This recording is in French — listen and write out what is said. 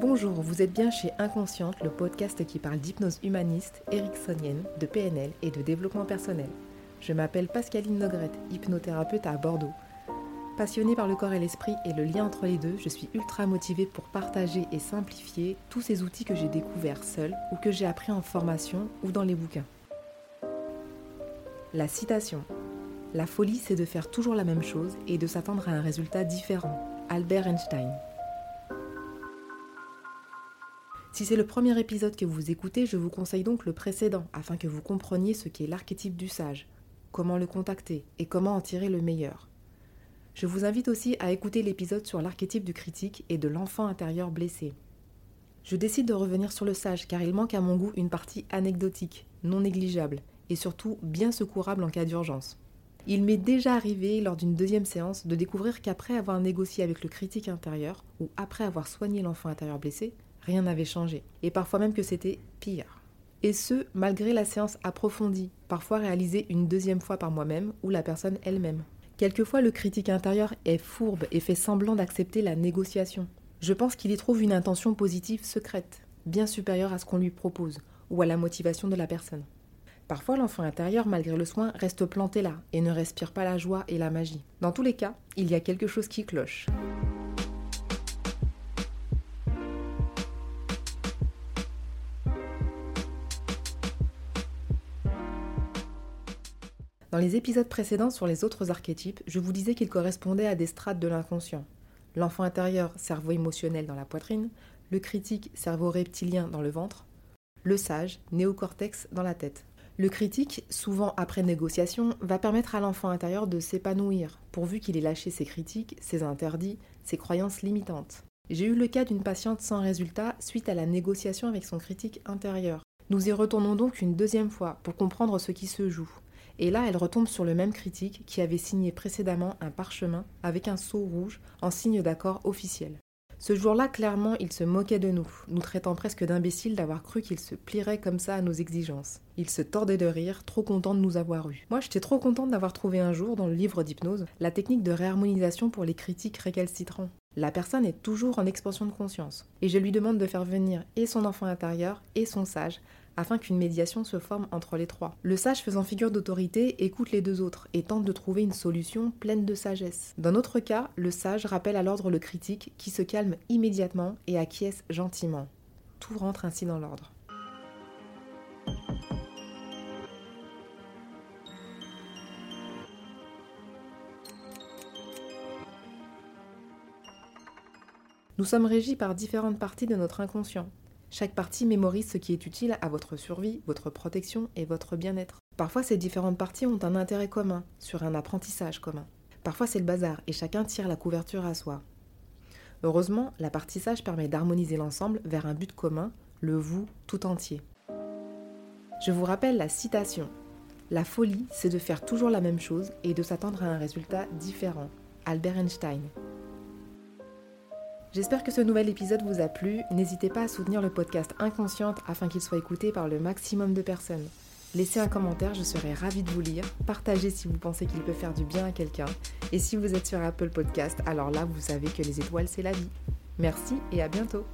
Bonjour, vous êtes bien chez Inconsciente, le podcast qui parle d'hypnose humaniste, ericksonienne, de PNL et de développement personnel. Je m'appelle Pascaline Nogrette, hypnothérapeute à Bordeaux. Passionnée par le corps et l'esprit et le lien entre les deux, je suis ultra motivée pour partager et simplifier tous ces outils que j'ai découverts seul ou que j'ai appris en formation ou dans les bouquins. La citation. La folie, c'est de faire toujours la même chose et de s'attendre à un résultat différent. Albert Einstein. Si c'est le premier épisode que vous écoutez, je vous conseille donc le précédent afin que vous compreniez ce qu'est l'archétype du sage, comment le contacter et comment en tirer le meilleur. Je vous invite aussi à écouter l'épisode sur l'archétype du critique et de l'enfant intérieur blessé. Je décide de revenir sur le sage car il manque à mon goût une partie anecdotique, non négligeable et surtout bien secourable en cas d'urgence. Il m'est déjà arrivé lors d'une deuxième séance de découvrir qu'après avoir négocié avec le critique intérieur ou après avoir soigné l'enfant intérieur blessé, rien n'avait changé, et parfois même que c'était pire. Et ce, malgré la séance approfondie, parfois réalisée une deuxième fois par moi-même ou la personne elle-même. Quelquefois, le critique intérieur est fourbe et fait semblant d'accepter la négociation. Je pense qu'il y trouve une intention positive secrète, bien supérieure à ce qu'on lui propose, ou à la motivation de la personne. Parfois, l'enfant intérieur, malgré le soin, reste planté là et ne respire pas la joie et la magie. Dans tous les cas, il y a quelque chose qui cloche. Dans les épisodes précédents sur les autres archétypes, je vous disais qu'ils correspondaient à des strates de l'inconscient. L'enfant intérieur, cerveau émotionnel dans la poitrine, le critique, cerveau reptilien dans le ventre, le sage, néocortex dans la tête. Le critique, souvent après négociation, va permettre à l'enfant intérieur de s'épanouir, pourvu qu'il ait lâché ses critiques, ses interdits, ses croyances limitantes. J'ai eu le cas d'une patiente sans résultat suite à la négociation avec son critique intérieur. Nous y retournons donc une deuxième fois pour comprendre ce qui se joue. Et là, elle retombe sur le même critique qui avait signé précédemment un parchemin avec un sceau rouge en signe d'accord officiel. Ce jour-là, clairement, il se moquait de nous, nous traitant presque d'imbéciles d'avoir cru qu'il se plierait comme ça à nos exigences. Il se tordait de rire, trop content de nous avoir eus. Moi, j'étais trop contente d'avoir trouvé un jour, dans le livre d'hypnose, la technique de réharmonisation pour les critiques récalcitrants. La personne est toujours en expansion de conscience, et je lui demande de faire venir et son enfant intérieur et son sage afin qu'une médiation se forme entre les trois. Le sage faisant figure d'autorité écoute les deux autres et tente de trouver une solution pleine de sagesse. Dans notre cas, le sage rappelle à l'ordre le critique qui se calme immédiatement et acquiesce gentiment. Tout rentre ainsi dans l'ordre. Nous sommes régis par différentes parties de notre inconscient. Chaque partie mémorise ce qui est utile à votre survie, votre protection et votre bien-être. Parfois, ces différentes parties ont un intérêt commun, sur un apprentissage commun. Parfois, c'est le bazar et chacun tire la couverture à soi. Heureusement, l'apprentissage permet d'harmoniser l'ensemble vers un but commun, le vous tout entier. Je vous rappelle la citation. La folie, c'est de faire toujours la même chose et de s'attendre à un résultat différent. Albert Einstein. J'espère que ce nouvel épisode vous a plu. N'hésitez pas à soutenir le podcast Inconsciente afin qu'il soit écouté par le maximum de personnes. Laissez un commentaire, je serai ravie de vous lire. Partagez si vous pensez qu'il peut faire du bien à quelqu'un. Et si vous êtes sur Apple Podcast, alors là, vous savez que les étoiles, c'est la vie. Merci et à bientôt.